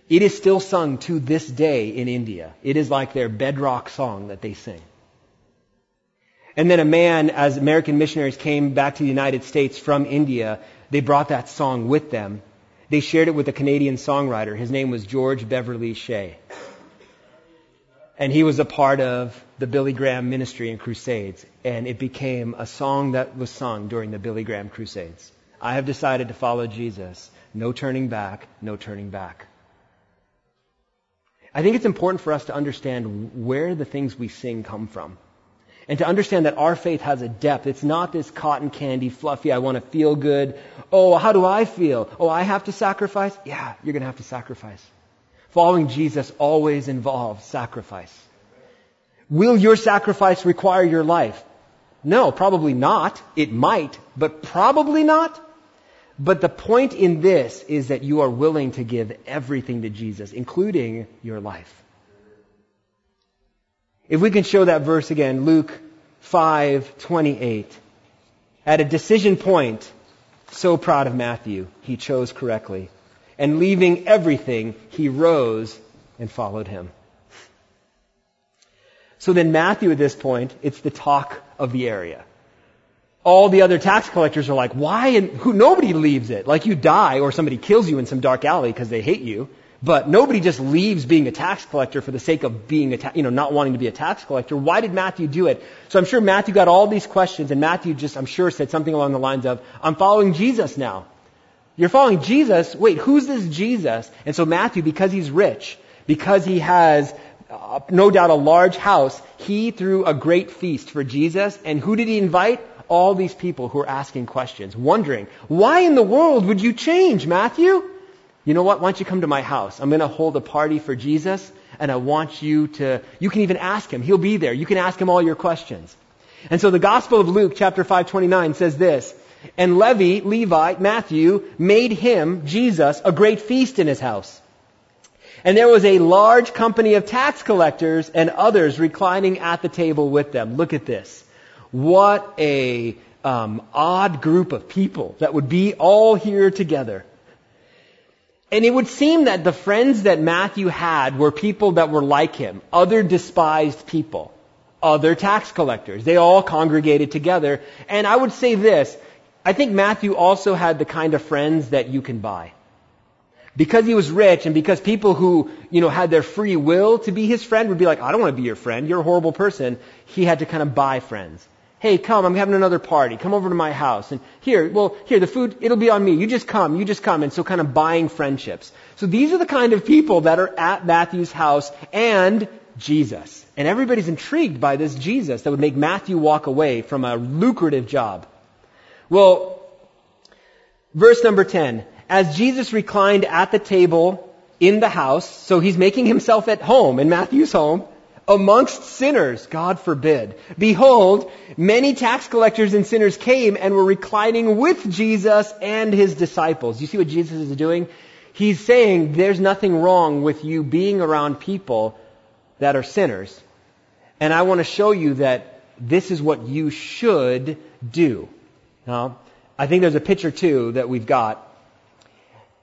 It is still sung to this day in India. It is like their bedrock song that they sing. And then a man, as American missionaries came back to the United States from India, they brought that song with them. They shared it with a Canadian songwriter. His name was George Beverly Shea. And he was a part of the Billy Graham ministry and crusades. And it became a song that was sung during the Billy Graham crusades. I have decided to follow Jesus. No turning back, no turning back. I think it's important for us to understand where the things we sing come from. And to understand that our faith has a depth. It's not this cotton candy, fluffy, I want to feel good. Oh, how do I feel? Oh, I have to sacrifice? Yeah, you're going to have to sacrifice. Following Jesus always involves sacrifice. Will your sacrifice require your life? No, probably not. It might, but probably not. But the point in this is that you are willing to give everything to Jesus, including your life. If we can show that verse again, Luke 5:28. At a decision point, so proud of Matthew, he chose correctly and leaving everything, he rose and followed him. So then Matthew at this point, it's the talk of the area. all the other tax collectors are like, why? And who, nobody leaves it. Like you die or somebody kills you in some dark alley because they hate you. But nobody just leaves being a tax collector for the sake of being a, ta- you know, not wanting to be a tax collector. Why did Matthew do it? So I'm sure Matthew got all these questions and Matthew just, I'm sure said something along the lines of, I'm following Jesus now. You're following Jesus? Wait, who's this Jesus? And so Matthew, because he's rich, because he has no doubt a large house, he threw a great feast for Jesus. And who did he invite? All these people who are asking questions, wondering, why in the world would you change, Matthew? You know what? Why don't you come to my house? I'm going to hold a party for Jesus, and I want you to, you can even ask him. He'll be there. You can ask him all your questions. And so the Gospel of Luke, chapter 529, says this, and Levi, Levi, Matthew, made him, Jesus, a great feast in his house. And there was a large company of tax collectors and others reclining at the table with them. Look at this. What a um, odd group of people that would be all here together. And it would seem that the friends that Matthew had were people that were like him, other despised people, other tax collectors. They all congregated together. And I would say this, I think Matthew also had the kind of friends that you can buy. Because he was rich and because people who, you know, had their free will to be his friend would be like, I don't want to be your friend. You're a horrible person. He had to kind of buy friends. Hey, come, I'm having another party. Come over to my house. And here, well, here, the food, it'll be on me. You just come, you just come. And so kind of buying friendships. So these are the kind of people that are at Matthew's house and Jesus. And everybody's intrigued by this Jesus that would make Matthew walk away from a lucrative job. Well, verse number 10. As Jesus reclined at the table in the house, so he's making himself at home in Matthew's home, amongst sinners, God forbid. Behold, many tax collectors and sinners came and were reclining with Jesus and his disciples. You see what Jesus is doing? He's saying there's nothing wrong with you being around people that are sinners. And I want to show you that this is what you should do. Now, I think there's a picture too that we've got.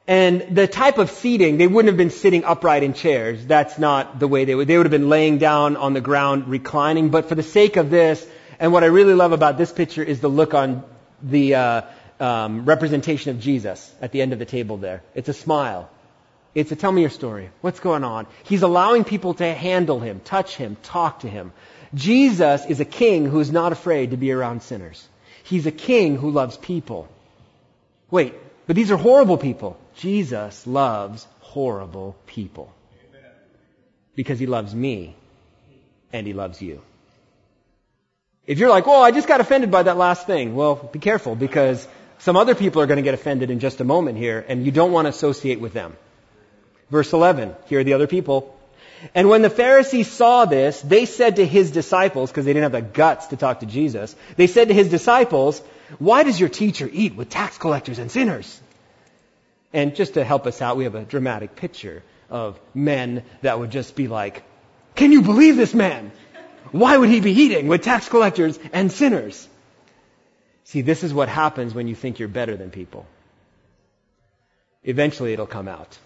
And the type of seating, they wouldn't have been sitting upright in chairs. That's not the way they would. They would have been laying down on the ground, reclining. But for the sake of this, and what I really love about this picture is the look on the uh, um, representation of Jesus at the end of the table there. It's a smile. It's a tell me your story. What's going on? He's allowing people to handle him, touch him, talk to him. Jesus is a king who's not afraid to be around sinners. He's a king who loves people. Wait, but these are horrible people. Jesus loves horrible people. Because he loves me and he loves you. If you're like, well, I just got offended by that last thing, well, be careful because some other people are going to get offended in just a moment here and you don't want to associate with them. Verse 11, here are the other people. And when the Pharisees saw this, they said to his disciples, because they didn't have the guts to talk to Jesus, they said to his disciples, Why does your teacher eat with tax collectors and sinners? And just to help us out, we have a dramatic picture of men that would just be like, Can you believe this man? Why would he be eating with tax collectors and sinners? See, this is what happens when you think you're better than people. Eventually it'll come out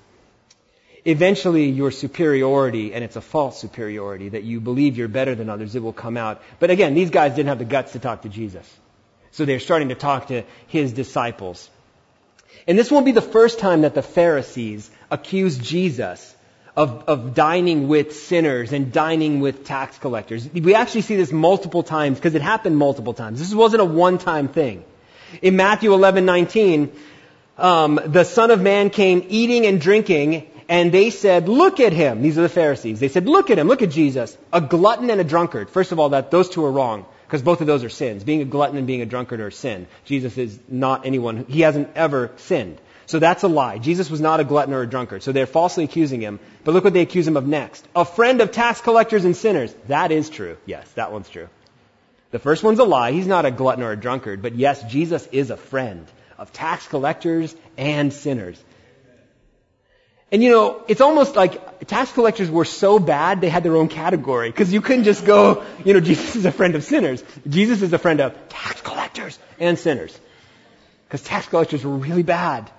eventually your superiority, and it's a false superiority, that you believe you're better than others, it will come out. But again, these guys didn't have the guts to talk to Jesus. So they're starting to talk to his disciples. And this won't be the first time that the Pharisees accuse Jesus of, of dining with sinners and dining with tax collectors. We actually see this multiple times because it happened multiple times. This wasn't a one-time thing. In Matthew 11:19, um, the Son of Man came eating and drinking, and they said, look at him. These are the Pharisees. They said, look at him. Look at Jesus. A glutton and a drunkard. First of all, that those two are wrong because both of those are sins. Being a glutton and being a drunkard are sin. Jesus is not anyone. He hasn't ever sinned. So that's a lie. Jesus was not a glutton or a drunkard. So they're falsely accusing him. But look what they accuse him of next. A friend of tax collectors and sinners. That is true. Yes, that one's true. The first one's a lie. He's not a glutton or a drunkard. But yes, Jesus is a friend of tax collectors and sinners. And you know, it's almost like tax collectors were so bad they had their own category because you couldn't just go, you know, Jesus is a friend of sinners. Jesus is a friend of tax collectors and sinners. Because tax collectors were really bad.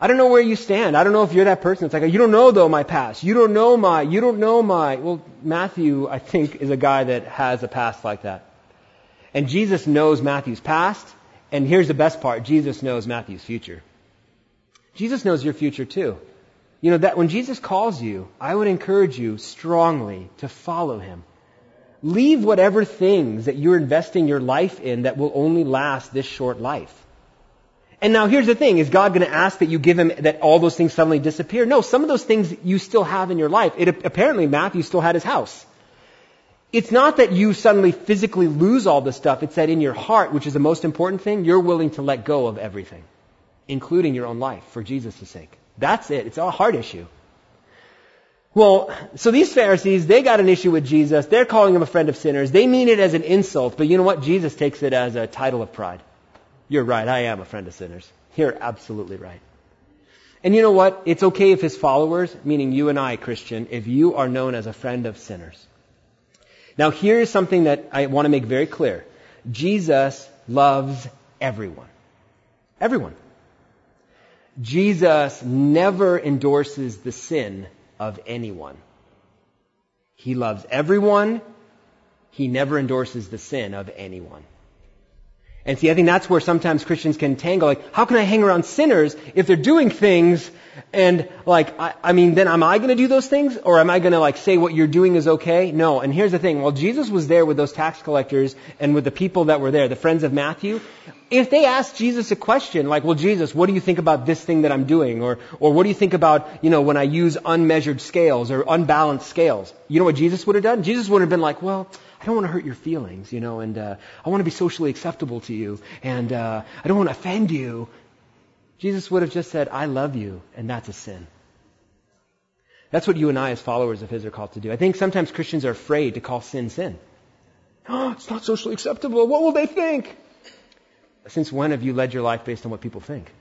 I don't know where you stand. I don't know if you're that person. It's like, you don't know though my past. You don't know my, you don't know my, well, Matthew, I think, is a guy that has a past like that. And Jesus knows Matthew's past, and here's the best part Jesus knows Matthew's future. Jesus knows your future too. You know, that when Jesus calls you, I would encourage you strongly to follow him. Leave whatever things that you're investing your life in that will only last this short life. And now here's the thing, is God going to ask that you give him that all those things suddenly disappear? No, some of those things you still have in your life. It, apparently Matthew still had his house. It's not that you suddenly physically lose all this stuff, it's that in your heart, which is the most important thing, you're willing to let go of everything, including your own life, for Jesus' sake. That's it. It's a heart issue. Well, so these Pharisees, they got an issue with Jesus. They're calling him a friend of sinners. They mean it as an insult, but you know what? Jesus takes it as a title of pride. You're right. I am a friend of sinners. You're absolutely right. And you know what? It's okay if his followers, meaning you and I, Christian, if you are known as a friend of sinners. Now here's something that I want to make very clear. Jesus loves everyone. Everyone. Jesus never endorses the sin of anyone. He loves everyone. He never endorses the sin of anyone. And see, I think that's where sometimes Christians can tangle. Like, how can I hang around sinners if they're doing things and like, I, I mean, then am I going to do those things or am I going to like say what you're doing is okay? No. And here's the thing. While Jesus was there with those tax collectors and with the people that were there, the friends of Matthew, if they asked Jesus a question like, well, Jesus, what do you think about this thing that I'm doing? Or, or what do you think about, you know, when I use unmeasured scales or unbalanced scales? You know what Jesus would have done? Jesus would have been like, well, I don't want to hurt your feelings, you know, and uh, I want to be socially acceptable to you, and uh, I don't want to offend you. Jesus would have just said, I love you, and that's a sin. That's what you and I, as followers of His, are called to do. I think sometimes Christians are afraid to call sin sin. Oh, it's not socially acceptable. What will they think? Since when have you led your life based on what people think?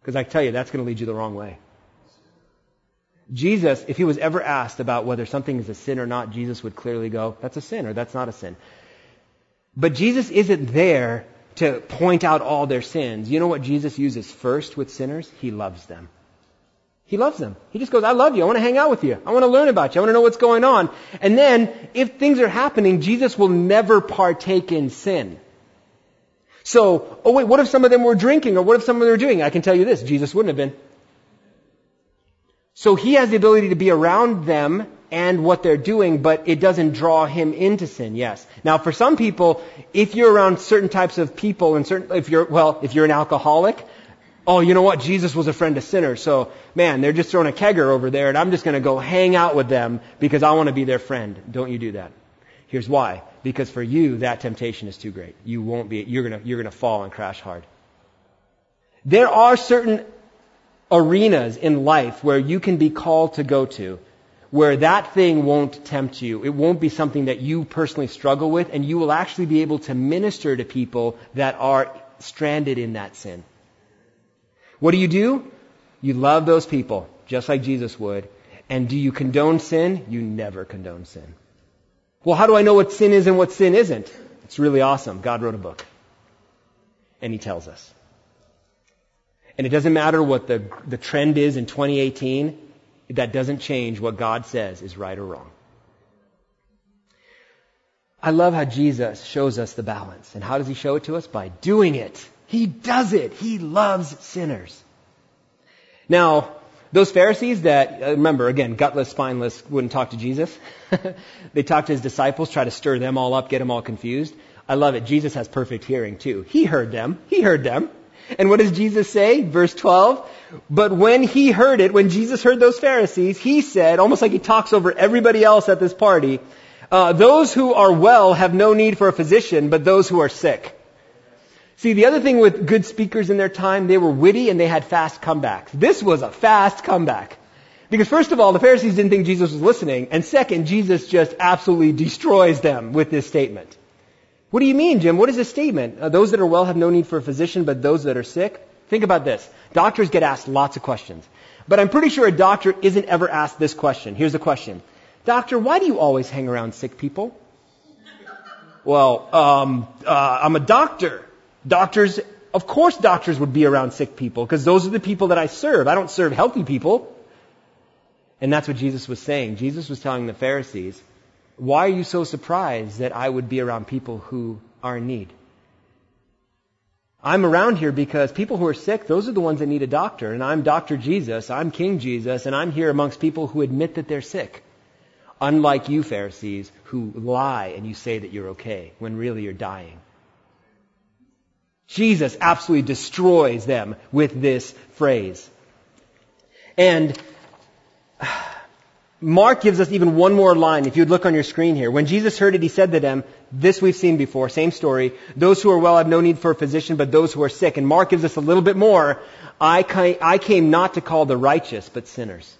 Because I tell you, that's going to lead you the wrong way. Jesus, if he was ever asked about whether something is a sin or not, Jesus would clearly go, that's a sin or that's not a sin. But Jesus isn't there to point out all their sins. You know what Jesus uses first with sinners? He loves them. He loves them. He just goes, I love you. I want to hang out with you. I want to learn about you. I want to know what's going on. And then, if things are happening, Jesus will never partake in sin. So, oh wait, what if some of them were drinking or what if some of them were doing? I can tell you this, Jesus wouldn't have been. So he has the ability to be around them and what they're doing, but it doesn't draw him into sin, yes. Now for some people, if you're around certain types of people and certain, if you're, well, if you're an alcoholic, oh, you know what? Jesus was a friend of sinners. So, man, they're just throwing a kegger over there and I'm just going to go hang out with them because I want to be their friend. Don't you do that. Here's why. Because for you, that temptation is too great. You won't be, you're going to, you're going to fall and crash hard. There are certain arenas in life where you can be called to go to where that thing won't tempt you. It won't be something that you personally struggle with, and you will actually be able to minister to people that are stranded in that sin. What do you do? You love those people, just like Jesus would. And do you condone sin? You never condone sin. Well, how do I know what sin is and what sin isn't? It's really awesome. God wrote a book. And He tells us. And it doesn't matter what the, the trend is in 2018, that doesn't change what God says is right or wrong. I love how Jesus shows us the balance. And how does he show it to us? By doing it. He does it. He loves sinners. Now, those Pharisees that, uh, remember, again, gutless, spineless, wouldn't talk to Jesus. they talked to his disciples, try to stir them all up, get them all confused. I love it. Jesus has perfect hearing too. He heard them. He heard them. And what does Jesus say? Verse 12. But when he heard it, when Jesus heard those Pharisees, he said, almost like he talks over everybody else at this party, uh, those who are well have no need for a physician, but those who are sick. See, the other thing with good speakers in their time, they were witty and they had fast comebacks. This was a fast comeback. Because first of all, the Pharisees didn't think Jesus was listening, and second, Jesus just absolutely destroys them with this statement. What do you mean, Jim? What is this statement? Uh, those that are well have no need for a physician, but those that are sick? Think about this. Doctors get asked lots of questions. But I'm pretty sure a doctor isn't ever asked this question. Here's the question. Doctor, why do you always hang around sick people? Well, um, uh, I'm a doctor. Doctors, of course doctors would be around sick people because those are the people that I serve. I don't serve healthy people. And that's what Jesus was saying. Jesus was telling the Pharisees, why are you so surprised that I would be around people who are in need? I'm around here because people who are sick, those are the ones that need a doctor. And I'm Dr. Jesus, I'm King Jesus, and I'm here amongst people who admit that they're sick. Unlike you, Pharisees, who lie and you say that you're okay when really you're dying. Jesus absolutely destroys them with this phrase. And Mark gives us even one more line, if you'd look on your screen here. When Jesus heard it, he said to them, this we've seen before, same story. Those who are well have no need for a physician, but those who are sick. And Mark gives us a little bit more. I came not to call the righteous, but sinners.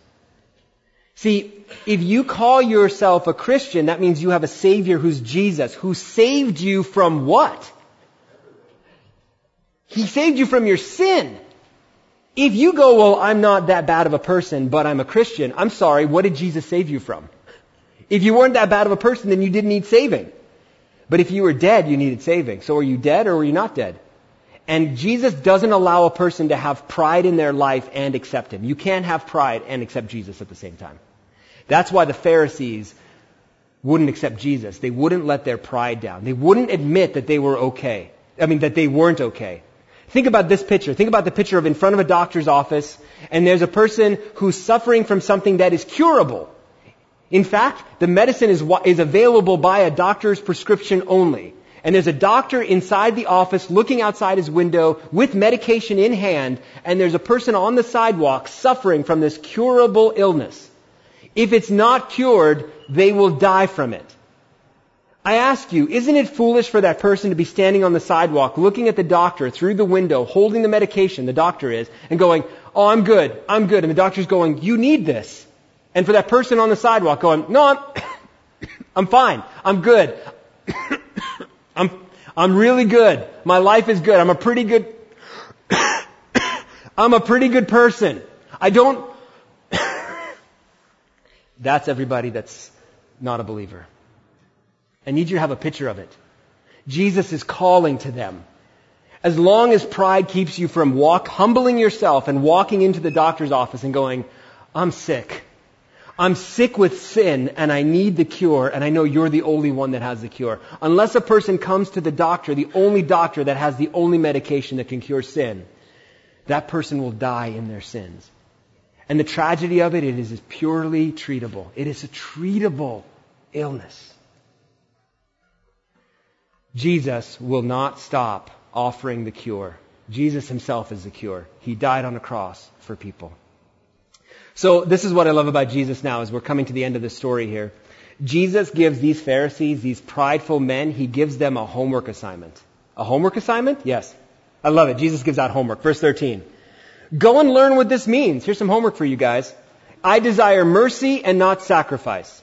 See, if you call yourself a Christian, that means you have a Savior who's Jesus, who saved you from what? He saved you from your sin. If you go, well, I'm not that bad of a person, but I'm a Christian, I'm sorry, what did Jesus save you from? If you weren't that bad of a person, then you didn't need saving. But if you were dead, you needed saving. So are you dead or are you not dead? And Jesus doesn't allow a person to have pride in their life and accept Him. You can't have pride and accept Jesus at the same time. That's why the Pharisees wouldn't accept Jesus. They wouldn't let their pride down. They wouldn't admit that they were okay. I mean, that they weren't okay. Think about this picture. Think about the picture of in front of a doctor's office, and there's a person who's suffering from something that is curable. In fact, the medicine is, is available by a doctor's prescription only. And there's a doctor inside the office looking outside his window with medication in hand, and there's a person on the sidewalk suffering from this curable illness. If it's not cured, they will die from it. I ask you, isn't it foolish for that person to be standing on the sidewalk looking at the doctor through the window, holding the medication, the doctor is, and going, oh, I'm good, I'm good. And the doctor's going, you need this. And for that person on the sidewalk going, no, I'm, I'm fine. I'm good. I'm, I'm really good. My life is good. I'm a pretty good, I'm a pretty good person. I don't, that's everybody that's not a believer. I need you to have a picture of it. Jesus is calling to them. As long as pride keeps you from walk, humbling yourself and walking into the doctor's office and going, I'm sick. I'm sick with sin and I need the cure and I know you're the only one that has the cure. Unless a person comes to the doctor, the only doctor that has the only medication that can cure sin, that person will die in their sins. And the tragedy of it, it is purely treatable. It is a treatable illness. Jesus will not stop offering the cure. Jesus himself is the cure. He died on a cross for people. So this is what I love about Jesus now as we're coming to the end of the story here. Jesus gives these Pharisees, these prideful men, he gives them a homework assignment. A homework assignment? Yes. I love it. Jesus gives out homework. Verse 13. Go and learn what this means. Here's some homework for you guys. I desire mercy and not sacrifice.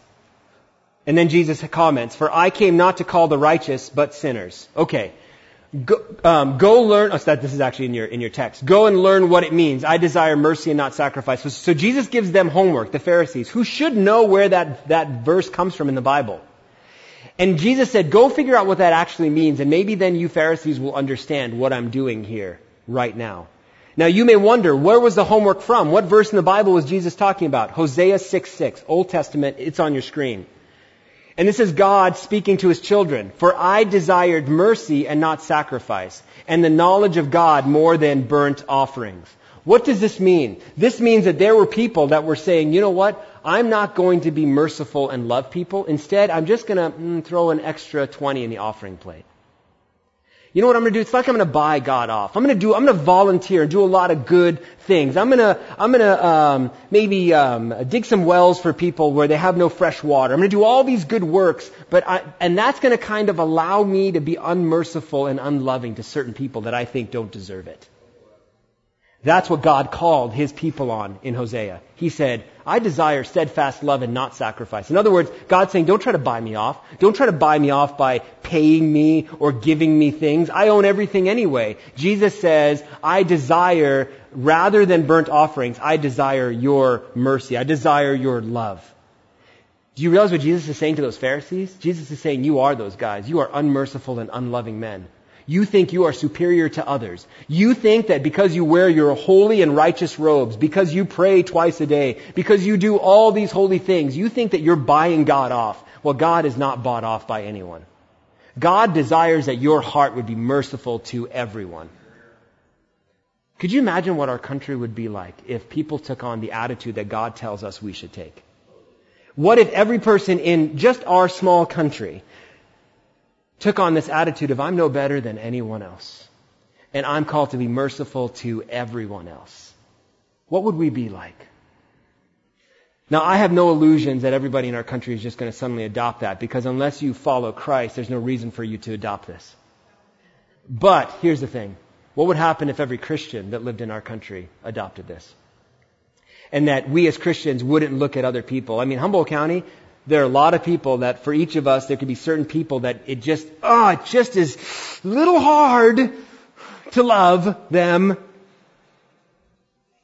And then Jesus comments, For I came not to call the righteous, but sinners. Okay. Go, um, go learn, oh, this is actually in your, in your text. Go and learn what it means. I desire mercy and not sacrifice. So, so Jesus gives them homework, the Pharisees, who should know where that, that verse comes from in the Bible. And Jesus said, go figure out what that actually means, and maybe then you Pharisees will understand what I'm doing here, right now. Now you may wonder, where was the homework from? What verse in the Bible was Jesus talking about? Hosea 6, 6, Old Testament, it's on your screen. And this is God speaking to his children. For I desired mercy and not sacrifice, and the knowledge of God more than burnt offerings. What does this mean? This means that there were people that were saying, you know what? I'm not going to be merciful and love people. Instead, I'm just going to mm, throw an extra 20 in the offering plate. You know what I'm going to do? It's like I'm going to buy God off. I'm going to do, I'm going to volunteer and do a lot of good things. I'm going to, I'm going to, um, maybe, um, dig some wells for people where they have no fresh water. I'm to do all these good works, but I, and that's to kind of allow me to be unmerciful and unloving to certain people that I think don't deserve it. That's what God called his people on in Hosea. He said, I desire steadfast love and not sacrifice. In other words, God's saying, don't try to buy me off. Don't try to buy me off by paying me or giving me things. I own everything anyway. Jesus says, I desire, rather than burnt offerings, I desire your mercy. I desire your love. Do you realize what Jesus is saying to those Pharisees? Jesus is saying, you are those guys. You are unmerciful and unloving men. You think you are superior to others. You think that because you wear your holy and righteous robes, because you pray twice a day, because you do all these holy things, you think that you're buying God off. Well, God is not bought off by anyone. God desires that your heart would be merciful to everyone. Could you imagine what our country would be like if people took on the attitude that God tells us we should take? What if every person in just our small country took on this attitude of I'm no better than anyone else and I'm called to be merciful to everyone else? What would we be like? Now, I have no illusions that everybody in our country is just going to suddenly adopt that because unless you follow Christ, there's no reason for you to adopt this. But here's the thing. What would happen if every Christian that lived in our country adopted this? And that we as Christians wouldn't look at other people. I mean, Humboldt County, there are a lot of people that for each of us, there could be certain people that it just, oh, it just is little hard to love them.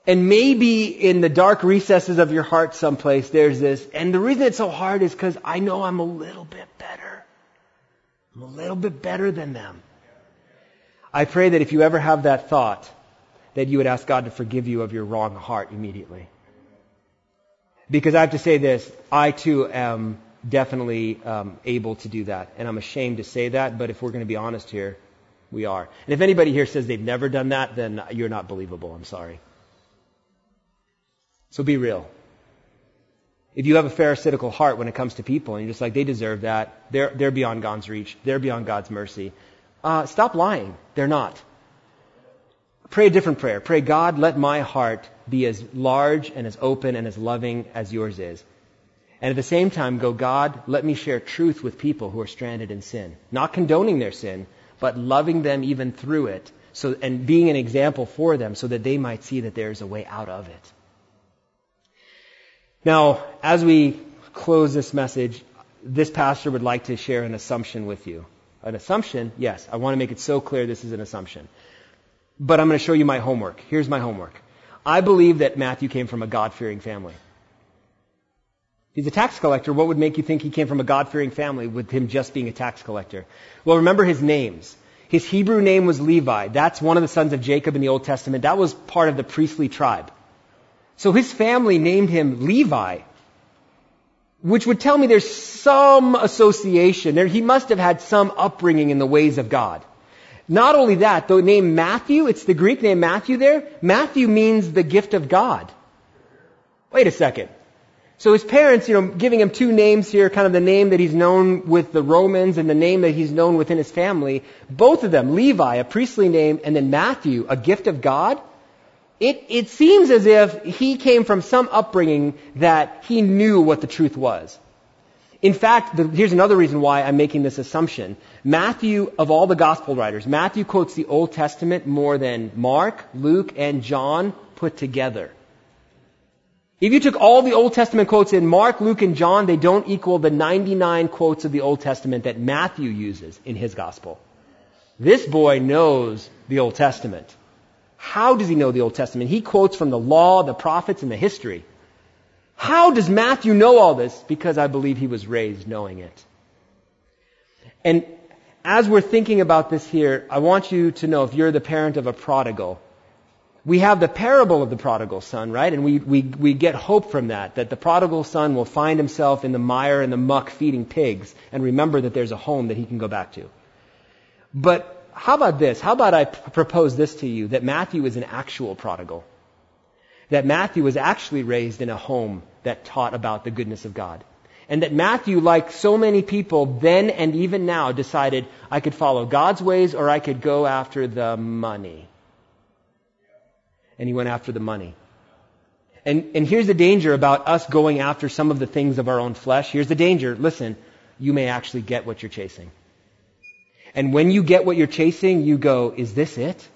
And maybe in the dark recesses of your heart someplace, there's this, and the reason it's so hard is because I know I'm a little bit better. I'm a little bit better than them. I pray that if you ever have that thought, that you would ask God to forgive you of your wrong heart immediately. Because I have to say this, I too am definitely um, able to do that. And I'm ashamed to say that, but if we're going to be honest here, we are. And if anybody here says they've never done that, then you're not believable. I'm sorry. So be real. If you have a pharisaical heart when it comes to people and you're just like, they deserve that, they're, they're beyond God's reach, they're beyond God's mercy, uh, stop lying. They're not. Pray a different prayer. Pray, God, let my heart be as large and as open and as loving as yours is. And at the same time, go, God, let me share truth with people who are stranded in sin. Not condoning their sin, but loving them even through it. So, and being an example for them so that they might see that there is a way out of it. Now, as we close this message, this pastor would like to share an assumption with you. An assumption, yes, I want to make it so clear this is an assumption. But I'm going to show you my homework. Here's my homework. I believe that Matthew came from a God-fearing family. He's a tax collector. What would make you think he came from a God-fearing family with him just being a tax collector? Well, remember his names. His Hebrew name was Levi. That's one of the sons of Jacob in the Old Testament. That was part of the priestly tribe. So his family named him Levi, which would tell me there's some association there. He must have had some upbringing in the ways of God. Not only that, the name Matthew, it's the Greek name Matthew there. Matthew means the gift of God. Wait a second. So his parents, you know, giving him two names here, kind of the name that he's known with the Romans and the name that he's known within his family. Both of them, Levi, a priestly name, and then Matthew, a gift of God. It, it seems as if he came from some upbringing that he knew what the truth was. In fact, the, here's another reason why I'm making this assumption. Matthew, of all the gospel writers, Matthew quotes the Old Testament more than Mark, Luke, and John put together. If you took all the Old Testament quotes in Mark, Luke, and John, they don't equal the 99 quotes of the Old Testament that Matthew uses in his gospel. This boy knows the Old Testament. How does he know the Old Testament? He quotes from the law, the prophets, and the history. How does Matthew know all this? Because I believe he was raised knowing it. And as we're thinking about this here, I want you to know if you're the parent of a prodigal, we have the parable of the prodigal son, right? And we, we, we get hope from that, that the prodigal son will find himself in the mire and the muck feeding pigs and remember that there's a home that he can go back to. But how about this? How about I propose this to you that Matthew is an actual prodigal? That Matthew was actually raised in a home that taught about the goodness of God. And that Matthew, like so many people then and even now, decided I could follow God's ways or I could go after the money. And he went after the money. And, and here's the danger about us going after some of the things of our own flesh. Here's the danger. Listen, you may actually get what you're chasing. And when you get what you're chasing, you go, is this it?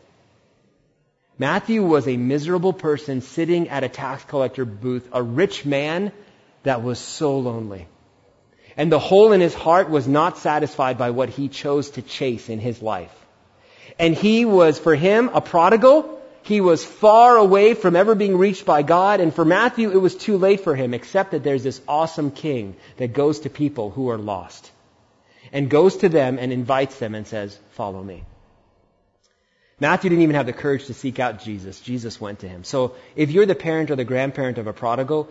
Matthew was a miserable person sitting at a tax collector booth, a rich man that was so lonely. And the hole in his heart was not satisfied by what he chose to chase in his life. And he was, for him, a prodigal. He was far away from ever being reached by God. And for Matthew, it was too late for him, except that there's this awesome king that goes to people who are lost and goes to them and invites them and says, follow me. Matthew didn't even have the courage to seek out Jesus. Jesus went to him. So if you're the parent or the grandparent of a prodigal,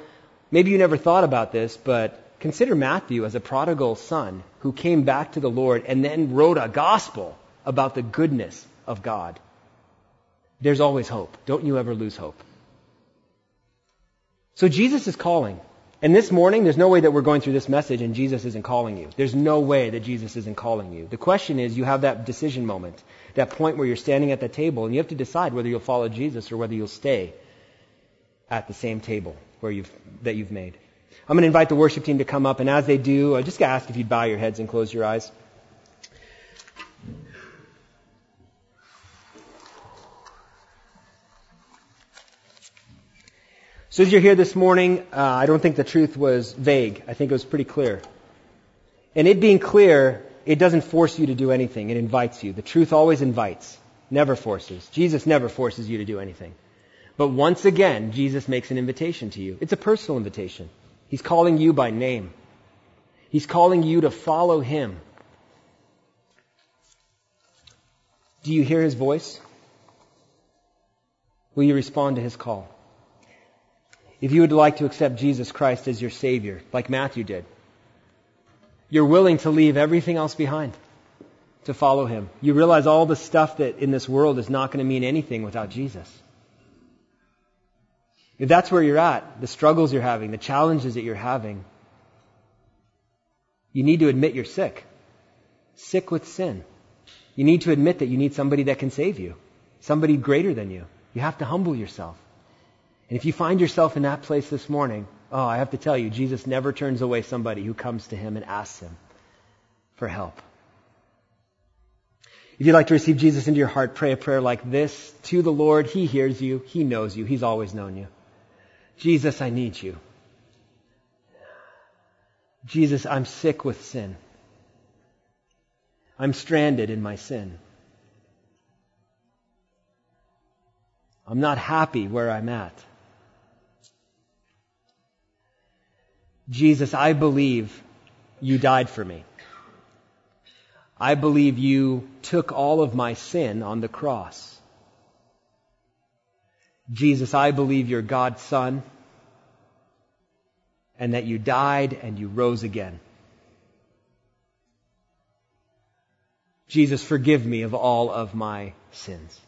maybe you never thought about this, but consider Matthew as a prodigal son who came back to the Lord and then wrote a gospel about the goodness of God. There's always hope. Don't you ever lose hope. So Jesus is calling. And this morning, there's no way that we're going through this message and Jesus isn't calling you. There's no way that Jesus isn't calling you. The question is, you have that decision moment, that point where you're standing at the table, and you have to decide whether you'll follow Jesus or whether you'll stay at the same table where you've, that you've made. I'm going to invite the worship team to come up, and as they do, I just got to ask if you'd bow your heads and close your eyes. So as you're here this morning, uh, I don't think the truth was vague. I think it was pretty clear. And it being clear, it doesn't force you to do anything. It invites you. The truth always invites, never forces. Jesus never forces you to do anything. But once again, Jesus makes an invitation to you. It's a personal invitation. He's calling you by name. He's calling you to follow Him. Do you hear His voice? Will you respond to His call? if you would like to accept Jesus Christ as your Savior, like Matthew did, you're willing to leave everything else behind to follow Him. You realize all the stuff that in this world is not going to mean anything without Jesus. If that's where you're at, the struggles you're having, the challenges that you're having, you need to admit you're sick. Sick with sin. You need to admit that you need somebody that can save you. Somebody greater than you. You have to humble yourself. And if you find yourself in that place this morning, oh, I have to tell you, Jesus never turns away somebody who comes to him and asks him for help. If you'd like to receive Jesus into your heart, pray a prayer like this to the Lord. He hears you. He knows you. He's always known you. Jesus, I need you. Jesus, I'm sick with sin. I'm stranded in my sin. I'm not happy where I'm at. Jesus, I believe you died for me. I believe you took all of my sin on the cross. Jesus, I believe you're God's Son and that you died and you rose again. Jesus, forgive me of all of my sins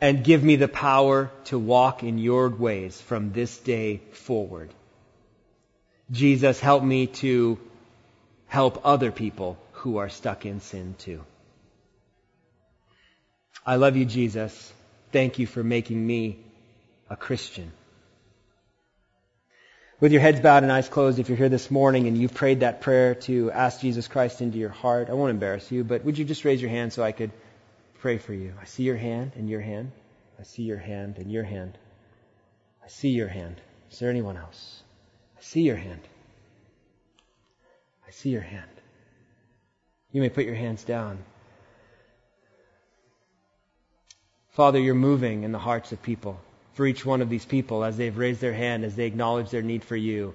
and give me the power to walk in your ways from this day forward. Jesus, help me to help other people who are stuck in sin too. I love you, Jesus. Thank you for making me a Christian. With your heads bowed and eyes closed, if you're here this morning and you've prayed that prayer to ask Jesus Christ into your heart, I won't embarrass you, but would you just raise your hand so I could pray for you. I see your hand and your hand. I see your hand and your hand. I see your hand. Is there anyone else? I see your hand. I see your hand. You may put your hands down. Father, you're moving in the hearts of people. For each one of these people, as they've raised their hand, as they acknowledge their need for you,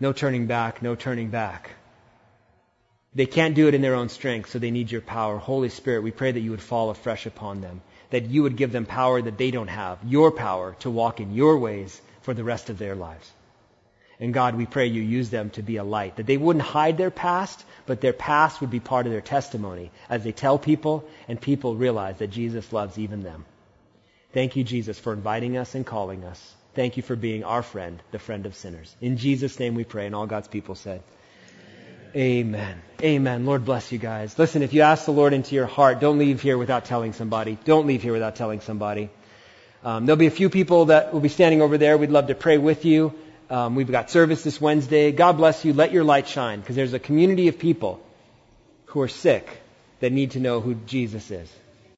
no turning back, no turning back. They can't do it in their own strength, so they need your power. Holy Spirit, we pray that you would fall afresh upon them, that you would give them power that they don't have, your power to walk in your ways for the rest of their lives. And God, we pray you use them to be a light, that they wouldn't hide their past, but their past would be part of their testimony as they tell people and people realize that Jesus loves even them. Thank you, Jesus, for inviting us and calling us. Thank you for being our friend, the friend of sinners. In Jesus' name we pray, and all God's people said, Amen. Amen. Lord bless you guys. Listen, if you ask the Lord into your heart, don't leave here without telling somebody. Don't leave here without telling somebody. Um, there'll be a few people that will be standing over there. We'd love to pray with you. Um, we've got service this Wednesday. God bless you. Let your light shine because there's a community of people who are sick that need to know who Jesus is.